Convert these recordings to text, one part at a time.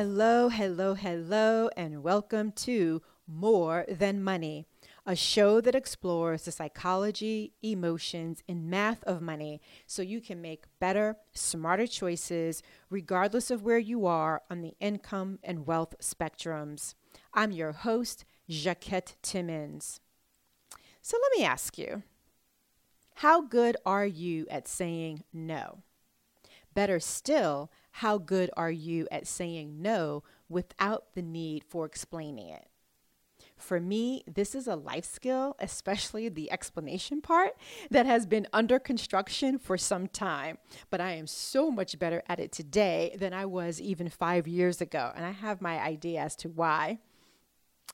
Hello, hello, hello, and welcome to More Than Money, a show that explores the psychology, emotions, and math of money so you can make better, smarter choices regardless of where you are on the income and wealth spectrums. I'm your host, Jacquette Timmons. So let me ask you how good are you at saying no? Better still, how good are you at saying no without the need for explaining it? For me, this is a life skill, especially the explanation part, that has been under construction for some time. But I am so much better at it today than I was even five years ago. And I have my idea as to why.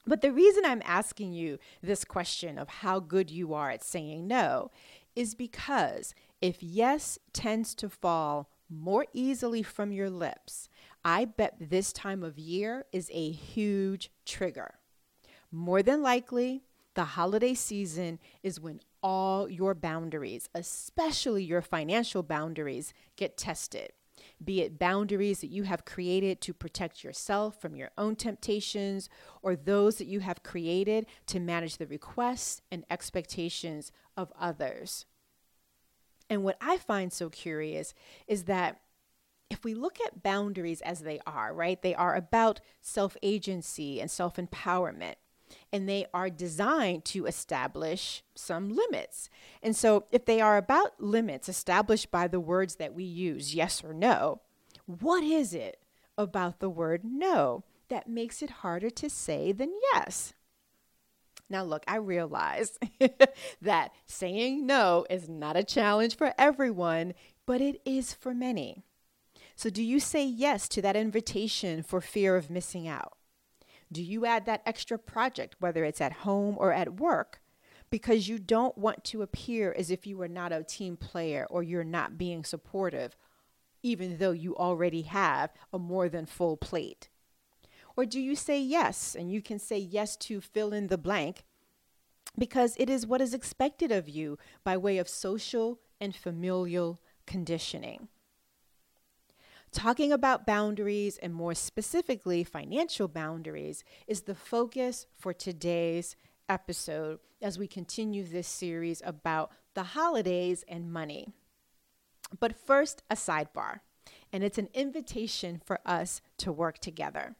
But the reason I'm asking you this question of how good you are at saying no is because if yes tends to fall more easily from your lips, I bet this time of year is a huge trigger. More than likely, the holiday season is when all your boundaries, especially your financial boundaries, get tested. Be it boundaries that you have created to protect yourself from your own temptations, or those that you have created to manage the requests and expectations of others. And what I find so curious is that if we look at boundaries as they are, right, they are about self agency and self empowerment. And they are designed to establish some limits. And so, if they are about limits established by the words that we use, yes or no, what is it about the word no that makes it harder to say than yes? Now, look, I realize that saying no is not a challenge for everyone, but it is for many. So, do you say yes to that invitation for fear of missing out? Do you add that extra project, whether it's at home or at work, because you don't want to appear as if you are not a team player or you're not being supportive, even though you already have a more than full plate? Or do you say yes and you can say yes to fill in the blank because it is what is expected of you by way of social and familial conditioning? Talking about boundaries and more specifically financial boundaries is the focus for today's episode as we continue this series about the holidays and money. But first, a sidebar, and it's an invitation for us to work together.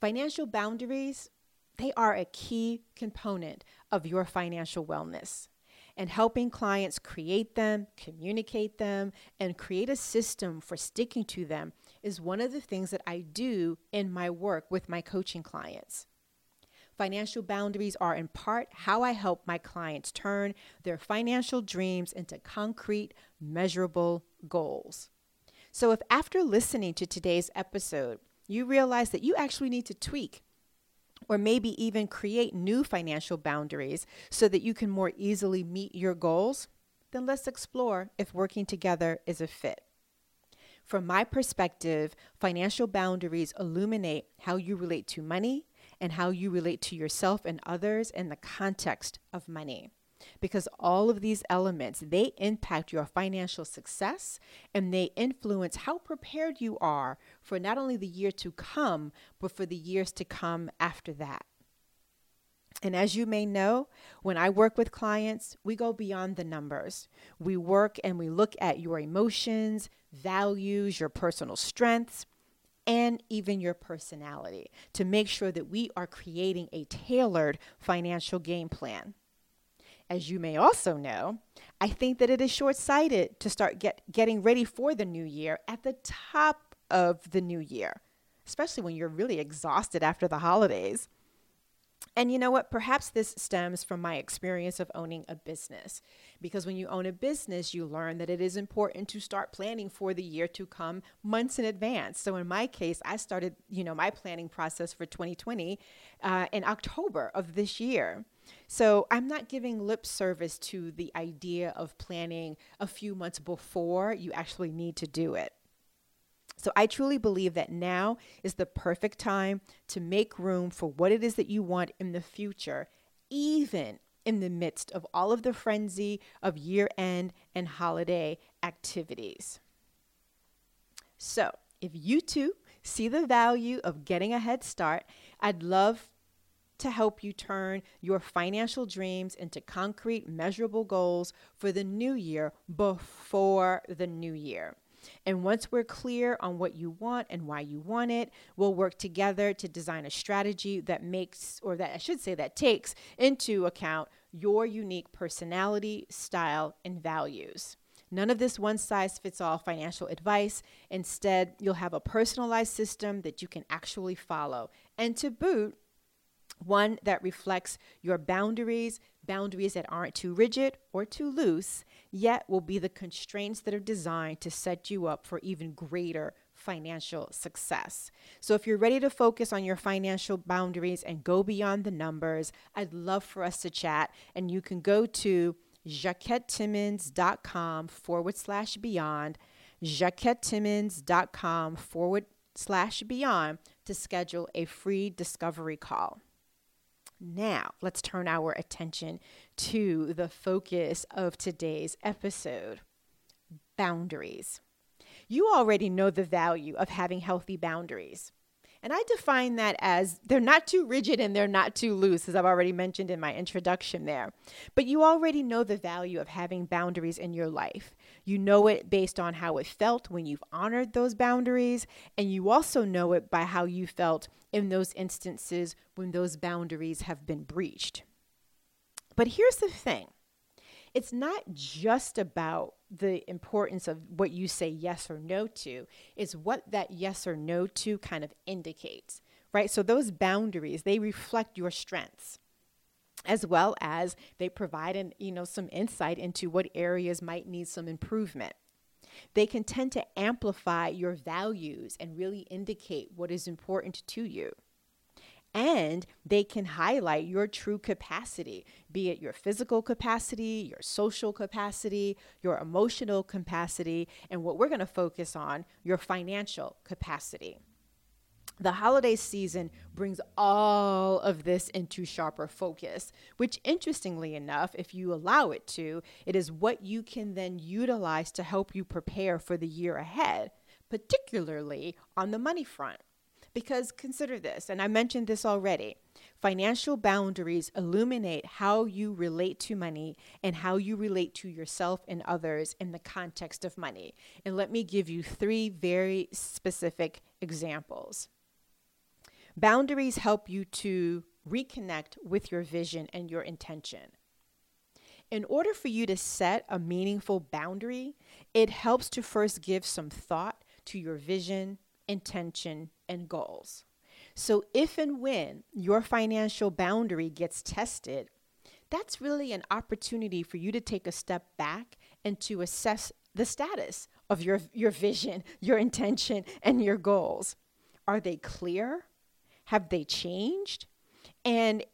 Financial boundaries, they are a key component of your financial wellness. And helping clients create them, communicate them, and create a system for sticking to them is one of the things that I do in my work with my coaching clients. Financial boundaries are in part how I help my clients turn their financial dreams into concrete, measurable goals. So, if after listening to today's episode, you realize that you actually need to tweak or maybe even create new financial boundaries so that you can more easily meet your goals, then let's explore if working together is a fit. From my perspective, financial boundaries illuminate how you relate to money and how you relate to yourself and others in the context of money because all of these elements they impact your financial success and they influence how prepared you are for not only the year to come but for the years to come after that and as you may know, when I work with clients, we go beyond the numbers. We work and we look at your emotions, values, your personal strengths, and even your personality to make sure that we are creating a tailored financial game plan. As you may also know, I think that it is short sighted to start get, getting ready for the new year at the top of the new year, especially when you're really exhausted after the holidays. And you know what? Perhaps this stems from my experience of owning a business. Because when you own a business, you learn that it is important to start planning for the year to come months in advance. So in my case, I started, you know, my planning process for 2020 uh, in October of this year. So I'm not giving lip service to the idea of planning a few months before you actually need to do it. So I truly believe that now is the perfect time to make room for what it is that you want in the future, even in the midst of all of the frenzy of year end and holiday activities. So, if you too see the value of getting a head start, I'd love to help you turn your financial dreams into concrete, measurable goals for the new year before the new year. And once we're clear on what you want and why you want it, we'll work together to design a strategy that makes, or that I should say, that takes into account your unique personality, style, and values. None of this one size fits all financial advice. Instead, you'll have a personalized system that you can actually follow. And to boot, one that reflects your boundaries, boundaries that aren't too rigid or too loose, yet will be the constraints that are designed to set you up for even greater financial success. So, if you're ready to focus on your financial boundaries and go beyond the numbers, I'd love for us to chat. And you can go to jacquettetimmons.com forward slash beyond, jacquettetimmons.com forward slash beyond to schedule a free discovery call. Now, let's turn our attention to the focus of today's episode boundaries. You already know the value of having healthy boundaries. And I define that as they're not too rigid and they're not too loose, as I've already mentioned in my introduction there. But you already know the value of having boundaries in your life. You know it based on how it felt when you've honored those boundaries, and you also know it by how you felt in those instances when those boundaries have been breached. But here's the thing it's not just about the importance of what you say yes or no to, it's what that yes or no to kind of indicates, right? So those boundaries, they reflect your strengths as well as they provide an, you know some insight into what areas might need some improvement. They can tend to amplify your values and really indicate what is important to you and they can highlight your true capacity, be it your physical capacity, your social capacity, your emotional capacity, and what we're going to focus on, your financial capacity. The holiday season brings all of this into sharper focus, which, interestingly enough, if you allow it to, it is what you can then utilize to help you prepare for the year ahead, particularly on the money front. Because consider this, and I mentioned this already financial boundaries illuminate how you relate to money and how you relate to yourself and others in the context of money. And let me give you three very specific examples. Boundaries help you to reconnect with your vision and your intention. In order for you to set a meaningful boundary, it helps to first give some thought to your vision, intention, and goals. So, if and when your financial boundary gets tested, that's really an opportunity for you to take a step back and to assess the status of your, your vision, your intention, and your goals. Are they clear? Have they changed? And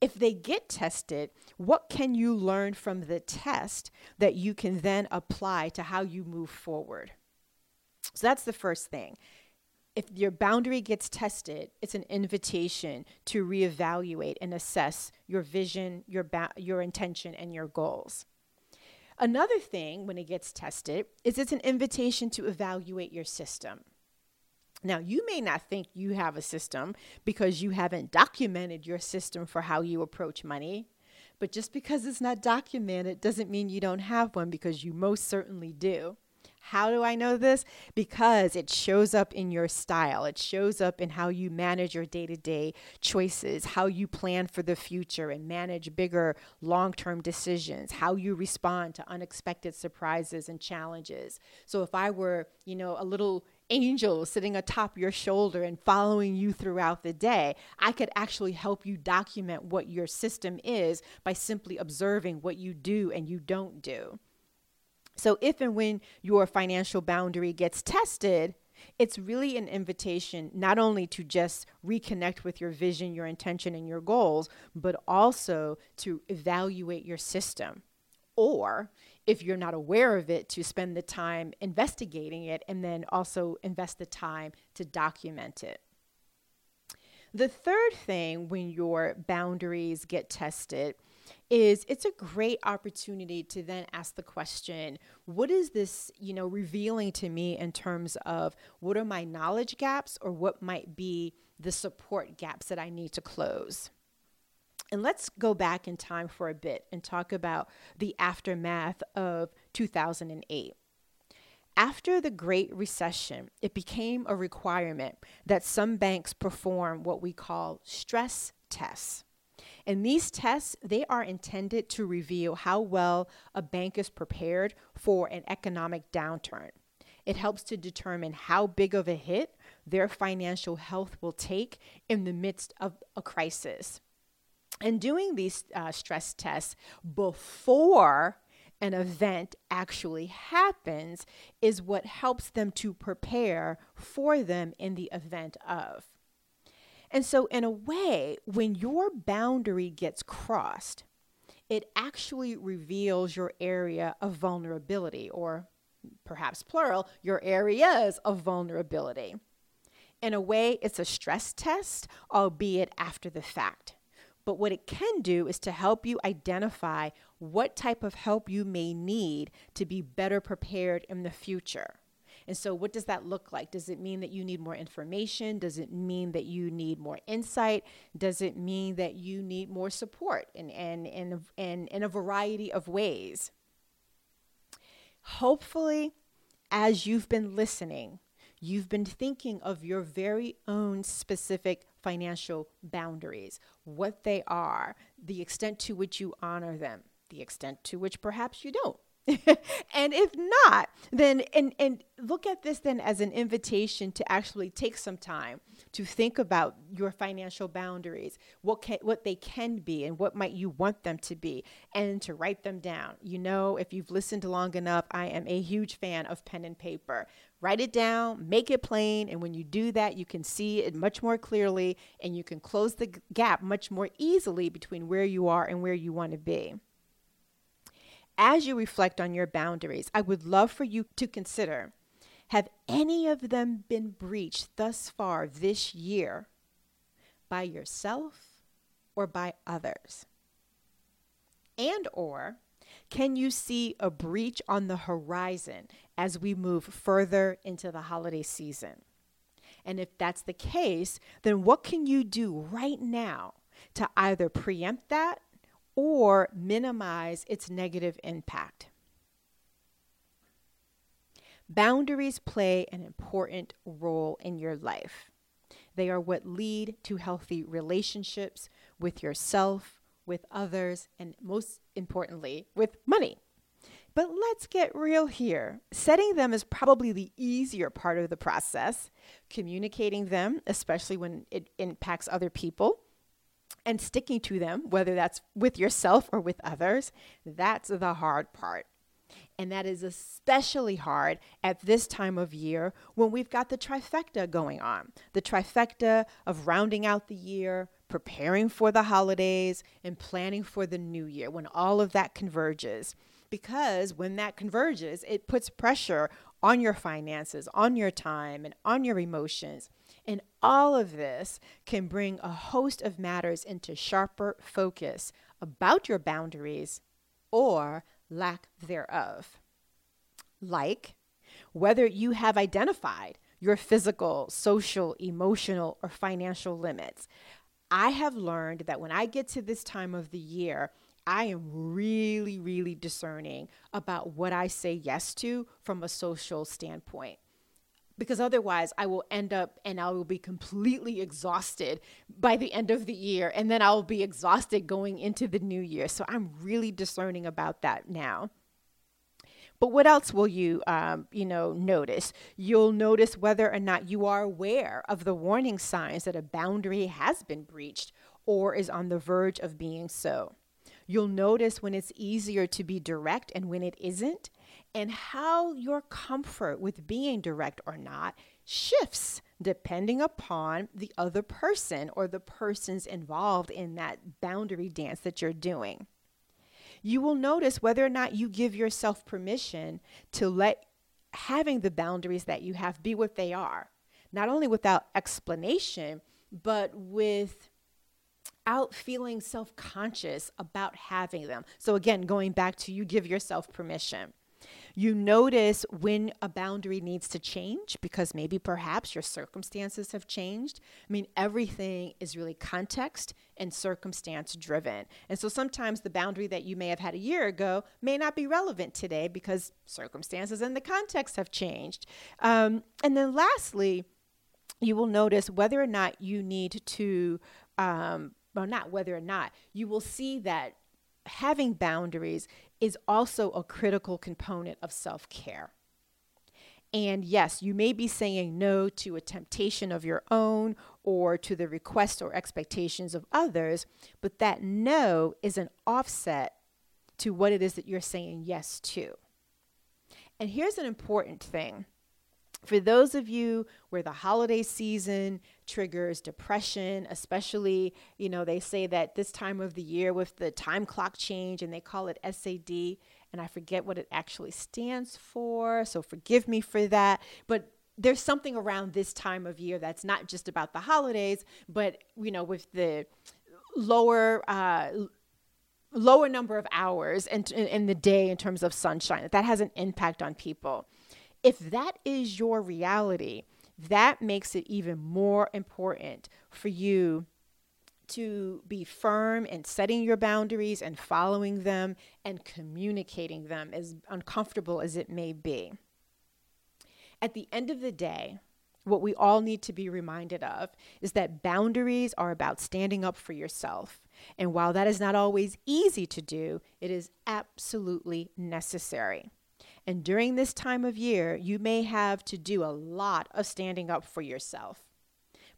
if they get tested, what can you learn from the test that you can then apply to how you move forward? So that's the first thing. If your boundary gets tested, it's an invitation to reevaluate and assess your vision, your ba- your intention and your goals. Another thing when it gets tested is it's an invitation to evaluate your system. Now, you may not think you have a system because you haven't documented your system for how you approach money. But just because it's not documented doesn't mean you don't have one because you most certainly do. How do I know this? Because it shows up in your style. It shows up in how you manage your day to day choices, how you plan for the future and manage bigger long term decisions, how you respond to unexpected surprises and challenges. So if I were, you know, a little angel sitting atop your shoulder and following you throughout the day. I could actually help you document what your system is by simply observing what you do and you don't do. So, if and when your financial boundary gets tested, it's really an invitation not only to just reconnect with your vision, your intention, and your goals, but also to evaluate your system. Or if you're not aware of it, to spend the time investigating it and then also invest the time to document it. The third thing when your boundaries get tested is it's a great opportunity to then ask the question what is this you know revealing to me in terms of what are my knowledge gaps or what might be the support gaps that i need to close and let's go back in time for a bit and talk about the aftermath of 2008 after the Great Recession, it became a requirement that some banks perform what we call stress tests. And these tests, they are intended to reveal how well a bank is prepared for an economic downturn. It helps to determine how big of a hit their financial health will take in the midst of a crisis. And doing these uh, stress tests before an event actually happens is what helps them to prepare for them in the event of. And so, in a way, when your boundary gets crossed, it actually reveals your area of vulnerability, or perhaps plural, your areas of vulnerability. In a way, it's a stress test, albeit after the fact. But what it can do is to help you identify what type of help you may need to be better prepared in the future. And so, what does that look like? Does it mean that you need more information? Does it mean that you need more insight? Does it mean that you need more support in, in, in, in, in a variety of ways? Hopefully, as you've been listening, you've been thinking of your very own specific financial boundaries, what they are, the extent to which you honor them, the extent to which perhaps you don't. and if not, then and and look at this then as an invitation to actually take some time to think about your financial boundaries, what can what they can be and what might you want them to be, and to write them down. You know, if you've listened long enough, I am a huge fan of pen and paper. Write it down, make it plain, and when you do that, you can see it much more clearly and you can close the gap much more easily between where you are and where you want to be as you reflect on your boundaries, I would love for you to consider have any of them been breached thus far this year by yourself or by others? And or can you see a breach on the horizon as we move further into the holiday season? And if that's the case, then what can you do right now to either preempt that or minimize its negative impact. Boundaries play an important role in your life. They are what lead to healthy relationships with yourself, with others, and most importantly, with money. But let's get real here. Setting them is probably the easier part of the process. Communicating them, especially when it impacts other people, and sticking to them, whether that's with yourself or with others, that's the hard part. And that is especially hard at this time of year when we've got the trifecta going on the trifecta of rounding out the year, preparing for the holidays, and planning for the new year when all of that converges. Because when that converges, it puts pressure on your finances, on your time, and on your emotions. And all of this can bring a host of matters into sharper focus about your boundaries or lack thereof. Like whether you have identified your physical, social, emotional, or financial limits. I have learned that when I get to this time of the year, I am really, really discerning about what I say yes to from a social standpoint because otherwise I will end up and I will be completely exhausted by the end of the year and then I'll be exhausted going into the new year. So I'm really discerning about that now. But what else will you, um, you know, notice? You'll notice whether or not you are aware of the warning signs that a boundary has been breached or is on the verge of being so. You'll notice when it's easier to be direct and when it isn't, and how your comfort with being direct or not shifts depending upon the other person or the persons involved in that boundary dance that you're doing. You will notice whether or not you give yourself permission to let having the boundaries that you have be what they are, not only without explanation, but with out feeling self conscious about having them. So, again, going back to you give yourself permission. You notice when a boundary needs to change because maybe perhaps your circumstances have changed. I mean, everything is really context and circumstance driven. And so sometimes the boundary that you may have had a year ago may not be relevant today because circumstances and the context have changed. Um, and then lastly, you will notice whether or not you need to, um, well, not whether or not, you will see that having boundaries is also a critical component of self care. And yes, you may be saying no to a temptation of your own or to the requests or expectations of others, but that no is an offset to what it is that you're saying yes to. And here's an important thing for those of you where the holiday season triggers depression, especially, you know, they say that this time of the year with the time clock change and they call it SAD, and I forget what it actually stands for, so forgive me for that. But there's something around this time of year that's not just about the holidays, but, you know, with the lower, uh, lower number of hours in, in, in the day in terms of sunshine that has an impact on people if that is your reality, that makes it even more important for you to be firm in setting your boundaries and following them and communicating them, as uncomfortable as it may be. At the end of the day, what we all need to be reminded of is that boundaries are about standing up for yourself. And while that is not always easy to do, it is absolutely necessary. And during this time of year, you may have to do a lot of standing up for yourself.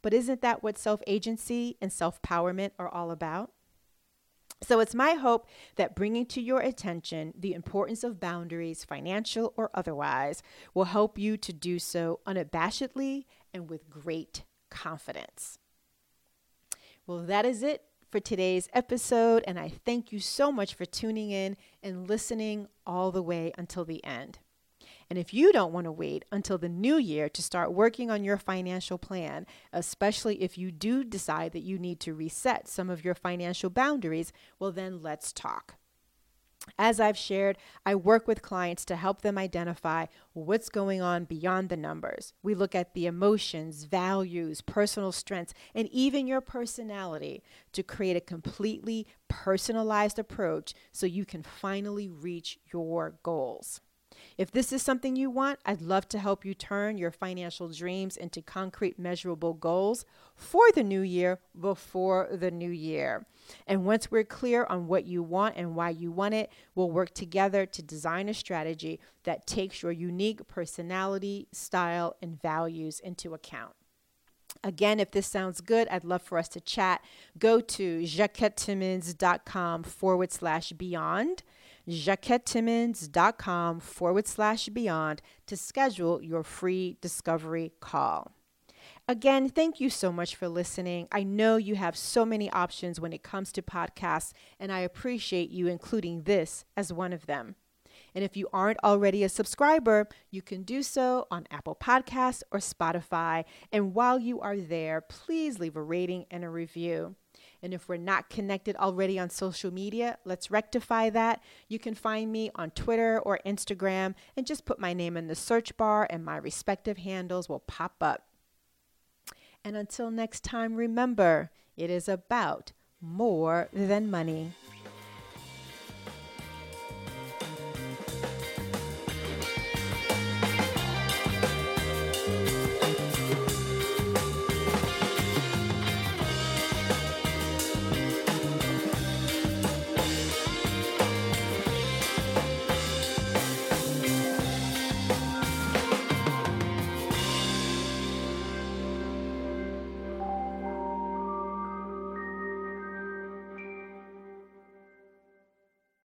But isn't that what self agency and self powerment are all about? So it's my hope that bringing to your attention the importance of boundaries, financial or otherwise, will help you to do so unabashedly and with great confidence. Well, that is it for today's episode, and I thank you so much for tuning in and listening all the way until the end. And if you don't want to wait until the new year to start working on your financial plan, especially if you do decide that you need to reset some of your financial boundaries, well, then let's talk. As I've shared, I work with clients to help them identify what's going on beyond the numbers. We look at the emotions, values, personal strengths, and even your personality to create a completely personalized approach so you can finally reach your goals. If this is something you want, I'd love to help you turn your financial dreams into concrete, measurable goals for the new year before the new year. And once we're clear on what you want and why you want it, we'll work together to design a strategy that takes your unique personality, style, and values into account. Again, if this sounds good, I'd love for us to chat. Go to jacquettetimmons.com forward slash beyond jacquettetimmons.com forward slash beyond to schedule your free discovery call. Again, thank you so much for listening. I know you have so many options when it comes to podcasts, and I appreciate you including this as one of them. And if you aren't already a subscriber, you can do so on Apple Podcasts or Spotify. And while you are there, please leave a rating and a review. And if we're not connected already on social media, let's rectify that. You can find me on Twitter or Instagram and just put my name in the search bar, and my respective handles will pop up. And until next time, remember it is about more than money.